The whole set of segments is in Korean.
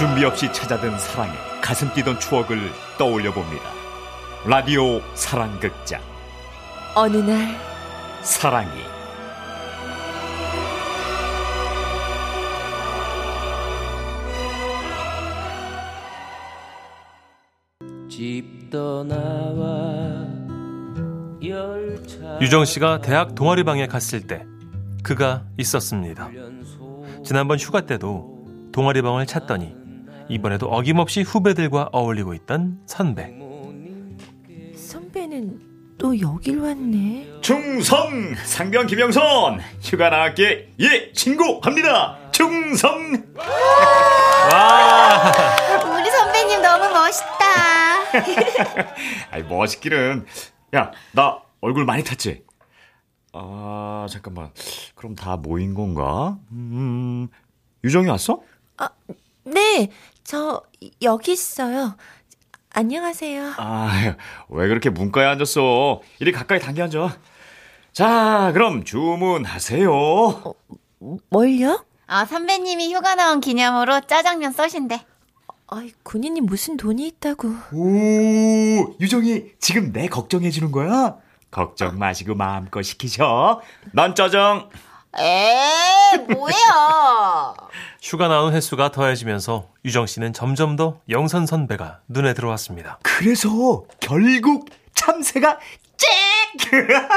준비 없이 찾아든 사랑에 가슴 뛰던 추억을 떠올려 봅니다. 라디오 사랑극장 어느 날 사랑이 집 떠나와 열차 유정 씨가 대학 동아리 방에 갔을 때 그가 있었습니다. 지난번 휴가 때도 동아리 방을 찾더니 이번에도 어김없이 후배들과 어울리고 있던 선배. 선배는 또 여길 왔네. 충성 상병 김영선 휴가 나갈게 예 신고합니다. 충성 와! 우리 선배님 너무 멋있다. 아이 멋있기는 야 나 얼굴 많이 탔지? 아 잠깐만 그럼 다 모인 건가? 음 유정이 왔어? 네, 저 여기 있어요. 안녕하세요. 아, 왜 그렇게 문과에 앉았어? 이리 가까이 당겨 앉아. 자, 그럼 주문하세요. 뭘요? 아, 선배님이 휴가 나온 기념으로 짜장면 써신대. 아이, 군인이 무슨 돈이 있다고. 오, 유정이 지금 내 걱정해 주는 거야? 걱정 마시고 마음껏 시키셔. 난 짜장. 에 뭐예요? 휴가 나온 횟수가 더해지면서 유정 씨는 점점 더 영선 선배가 눈에 들어왔습니다. 그래서 결국 참새가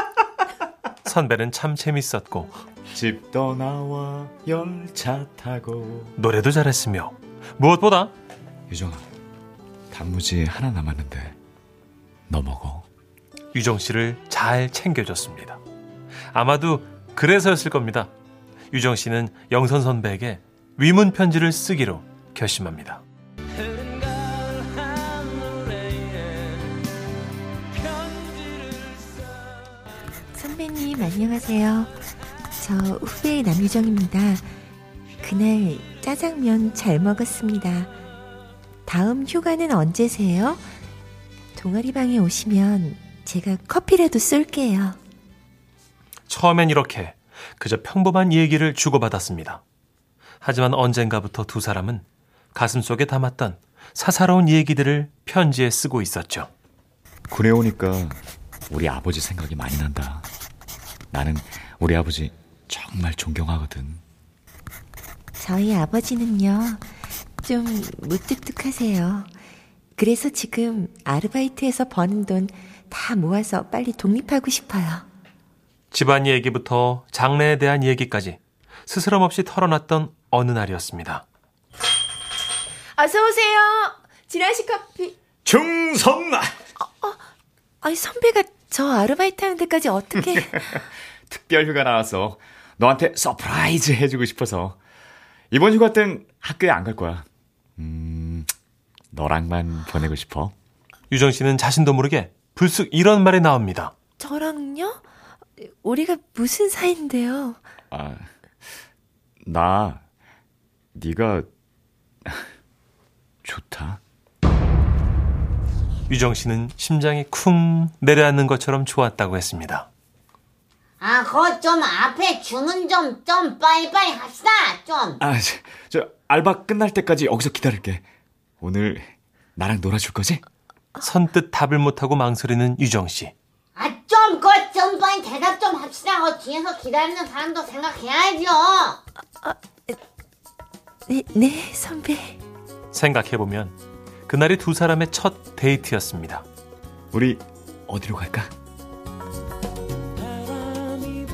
선배는 참 재밌었고 집 떠나와 열차 타고. 노래도 잘했으며 무엇보다 유정아, 단무지 하나 남았는데 너 먹어. 유정 씨를 잘 챙겨줬습니다. 아마도 그래서였을 겁니다. 유정 씨는 영선 선배에게 위문 편지를 쓰기로 결심합니다. 선배님, 안녕하세요. 저 후배의 남유정입니다. 그날 짜장면 잘 먹었습니다. 다음 휴가는 언제세요? 동아리 방에 오시면 제가 커피라도 쏠게요. 처음엔 이렇게 그저 평범한 얘기를 주고받았습니다. 하지만 언젠가부터 두 사람은 가슴 속에 담았던 사사로운 얘기들을 편지에 쓰고 있었죠. 군에 오니까 우리 아버지 생각이 많이 난다. 나는 우리 아버지 정말 존경하거든. 저희 아버지는요, 좀 무뚝뚝하세요. 그래서 지금 아르바이트에서 버는 돈 다 모아서 빨리 독립하고 싶어요. 집안 얘기부터 장래에 대한 얘기까지 스스럼 없이 털어놨던 어느 날이었습니다. 어서 오세요. 지라시 커피. 충성! 아니, 선배가 저 아르바이트 하는 데까지 어떻게. 특별 휴가 나와서 너한테 surprise 해주고 싶어서 이번 휴가 땐 학교에 안 갈 거야. 음, 너랑만 보내고 싶어. 유정 씨는 자신도 모르게 불쑥 이런 말이 나옵니다. 저랑요? 우리가 무슨 사이인데요? 아, 나 네가 좋다. 유정 씨는 심장이 쿵 내려앉는 것처럼 좋았다고 했습니다. 아, 그거 좀 앞에 주문 좀, 좀 빨리빨리 합시다, 좀. 아, 저, 저 알바 끝날 때까지 여기서 기다릴게. 오늘 나랑 놀아줄 거지? 선뜻 답을 못하고 망설이는 유정 씨. 아, 좀, 그거 좀 빨리 대답 좀 합시다. 그 뒤에서 기다리는 사람도 생각해야죠. 네, 네, 선배. 생각해보면 그날이 두 사람의 첫 데이트였습니다. 우리 어디로 갈까? 가네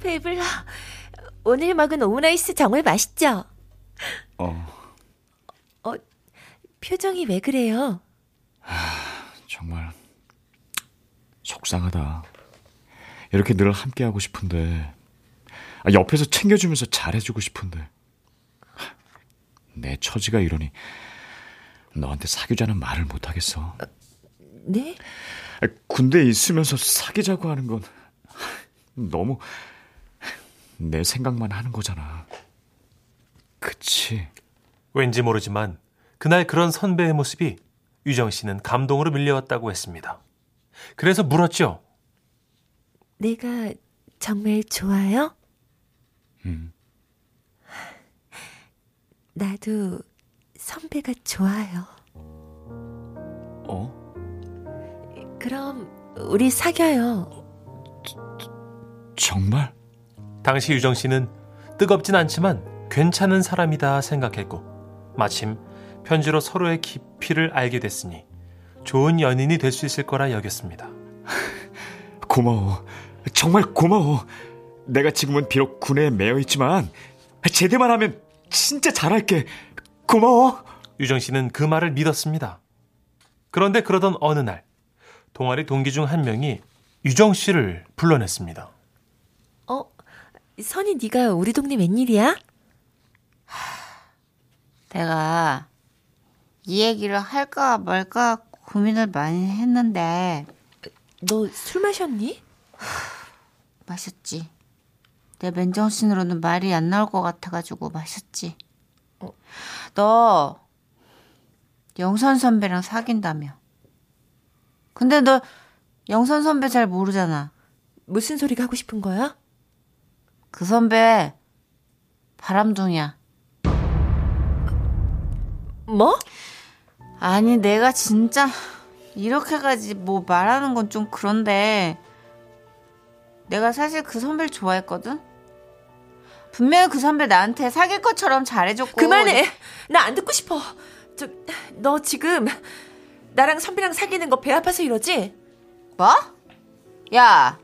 배불러. 오늘 먹은 오므라이스 정말 맛있죠? 어, 표정이 왜 그래요? 정말 속상하다. 이렇게 늘 함께하고 싶은데 아, 옆에서 챙겨주면서 잘해주고 싶은데 내 처지가 이러니 너한테 사귀자는 말을 못하겠어. 네? 아, 군대에 있으면서 사귀자고 하는 건 너무 내 생각만 하는 거잖아. 그치? 왠지 모르지만 그날 그런 선배의 모습이 유정 씨는 감동으로 밀려왔다고 했습니다. 그래서 물었죠. 내가 정말 좋아요? 음. 나도 선배가 좋아요. 어? 그럼 우리 사겨요. 정말? 당시 유정 씨는 뜨겁진 않지만 괜찮은 사람이다 생각했고 마침 편지로 서로의 깊이를 알게 됐으니 좋은 연인이 될 수 있을 거라 여겼습니다. 고마워. 정말 고마워. 내가 지금은 비록 군에 매여 있지만 제대만 하면 진짜 잘할게. 고마워. 유정 씨는 그 말을 믿었습니다. 그런데 그러던 어느 날 동아리 동기 중 한 명이 유정 씨를 불러냈습니다. 어, 선이 네가 우리 동네 웬일이야? 내가 이 얘기를 할까 말까 고민을 많이 했는데 너 술 마셨니? 마셨지. 내 맨정신으로는 말이 안 나올 것 같아가지고 마셨지. 너 영선 선배랑 사귄다며. 근데 너 영선 선배 잘 모르잖아. 무슨 소리가 하고 싶은 거야? 그 선배 바람둥이야. 뭐? 아니 내가 진짜 이렇게까지 뭐 말하는 건 좀 그런데 내가 사실 그 선배를 좋아했거든. 분명히 그 선배 나한테 사귈 것처럼 잘해줬고 그만해. 나 안 듣고 싶어. 저, 너 지금 나랑 선배랑 사귀는 거 배 아파서 이러지? 뭐? 야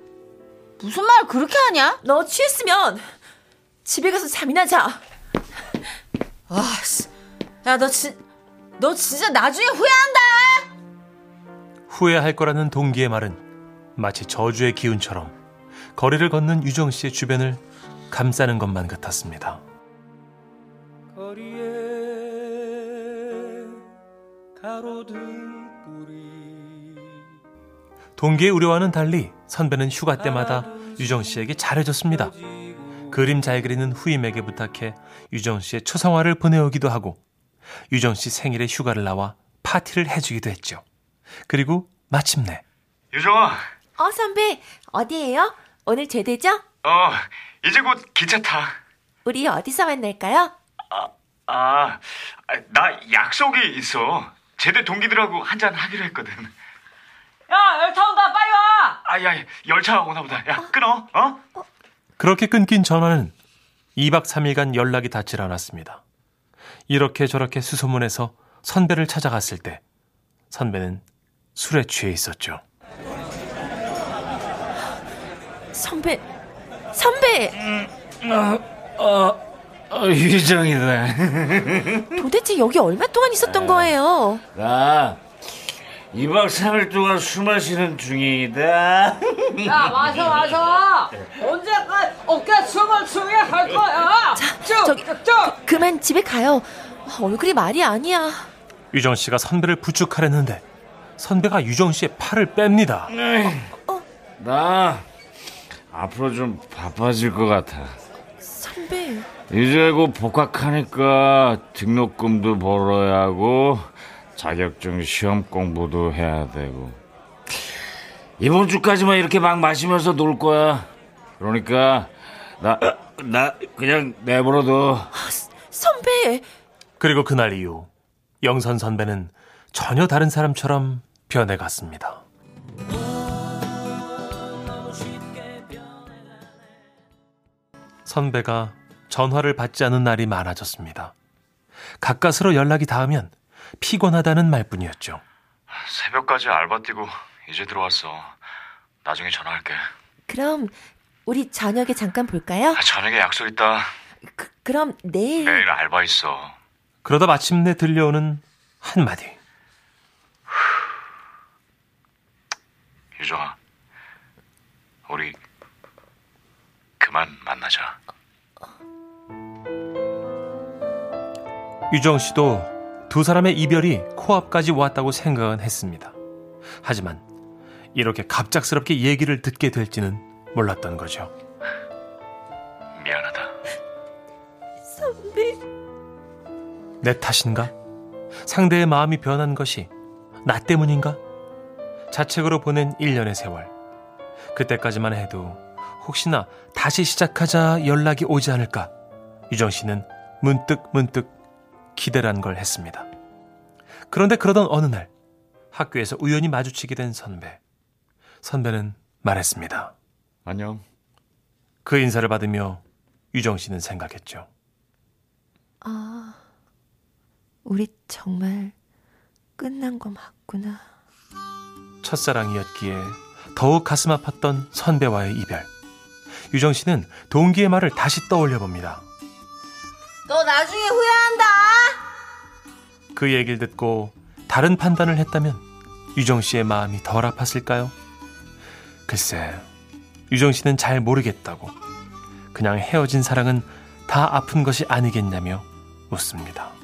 무슨 말 그렇게 하냐? 너 취했으면 집에 가서 잠이나 자. 야 너 진, 너 진짜 나중에 후회한다. 후회할 거라는 동기의 말은 마치 저주의 기운처럼 거리를 걷는 유정 씨의 주변을 감싸는 것만 같았습니다. 거리에 가로등 불이 동기의 우려와는 달리 선배는 휴가 때마다 유정 씨에게 잘해줬습니다. 그림 잘 그리는 후임에게 부탁해 유정 씨의 초상화를 보내오기도 하고 유정 씨 생일에 휴가를 나와 파티를 해주기도 했죠. 그리고 마침내 유정아, 어, 선배, 어디에요? 오늘 제대죠? 어, 이제 곧 기차 타. 우리 어디서 만날까요? 아, 나 약속이 있어. 제대 동기들하고 한잔 하기로 했거든. 야, 열차 온다, 빨리 와! 아, 야, 열차 오나 보다. 야, 끊어, 어? 그렇게 끊긴 전화는 2박 3일간 연락이 닿질 않았습니다. 이렇게 저렇게 수소문해서 선배를 찾아갔을 때 선배는 술에 취해 있었죠. 선배, 선배! 어, 유정이다. 도대체 여기 얼마 동안 있었던 거예요? 나 2박 3일 동안 술 마시는 중이다. 야, 와서, 와서! 언제까지 어깨 춤을 추게 할 거야? 쭉, 저기, 쭉! 그만 집에 가요. 얼굴이 말이 아니야. 유정 씨가 선배를 부축하려는데 선배가 유정 씨의 팔을 뺍니다. 나 앞으로 좀 바빠질 것 같아. 선배, 이제 곧 복학하니까 등록금도 벌어야 하고 자격증 시험 공부도 해야 되고 이번 주까지만 이렇게 막 마시면서 놀 거야. 그러니까 나 나 그냥 내버려둬. 선배! 그리고 그날 이후 영선 선배는 전혀 다른 사람처럼 변해갔습니다. 선배가 전화를 받지 않은 날이 많아졌습니다. 가까스로 연락이 닿으면 피곤하다는 말뿐이었죠. 새벽까지 알바 뛰고 이제 들어왔어. 나중에 전화할게. 그럼 우리 저녁에 잠깐 볼까요? 아, 저녁에 약속 있다. 그, 그럼 내일 내일 알바 있어. 그러다 마침내 들려오는 한마디. 유정아, 우리 그만 만나자. 유정 씨도 두 사람의 이별이 코앞까지 왔다고 생각은 했습니다. 하지만 이렇게 갑작스럽게 얘기를 듣게 될지는 몰랐던 거죠. 미안하다. 선배 내 탓인가? 상대의 마음이 변한 것이 나 때문인가? 자책으로 보낸 1년의 세월. 그때까지만 해도 혹시나 다시 시작하자 연락이 오지 않을까 유정 씨는 문득 문득 기대란 걸 했습니다. 그런데 그러던 어느 날 학교에서 우연히 마주치게 된 선배. 선배는 말했습니다. 안녕. 그 인사를 받으며 유정 씨는 생각했죠. 아, 우리 정말 끝난 거 맞구나. 첫사랑이었기에 더욱 가슴 아팠던 선배와의 이별. 유정 씨는 동기의 말을 다시 떠올려 봅니다. 너 나중에 후회한다. 그 얘기를 듣고 다른 판단을 했다면 유정 씨의 마음이 덜 아팠을까요? 글쎄, 유정 씨는 잘 모르겠다고. 그냥 헤어진 사랑은 다 아픈 것이 아니겠냐며 묻습니다.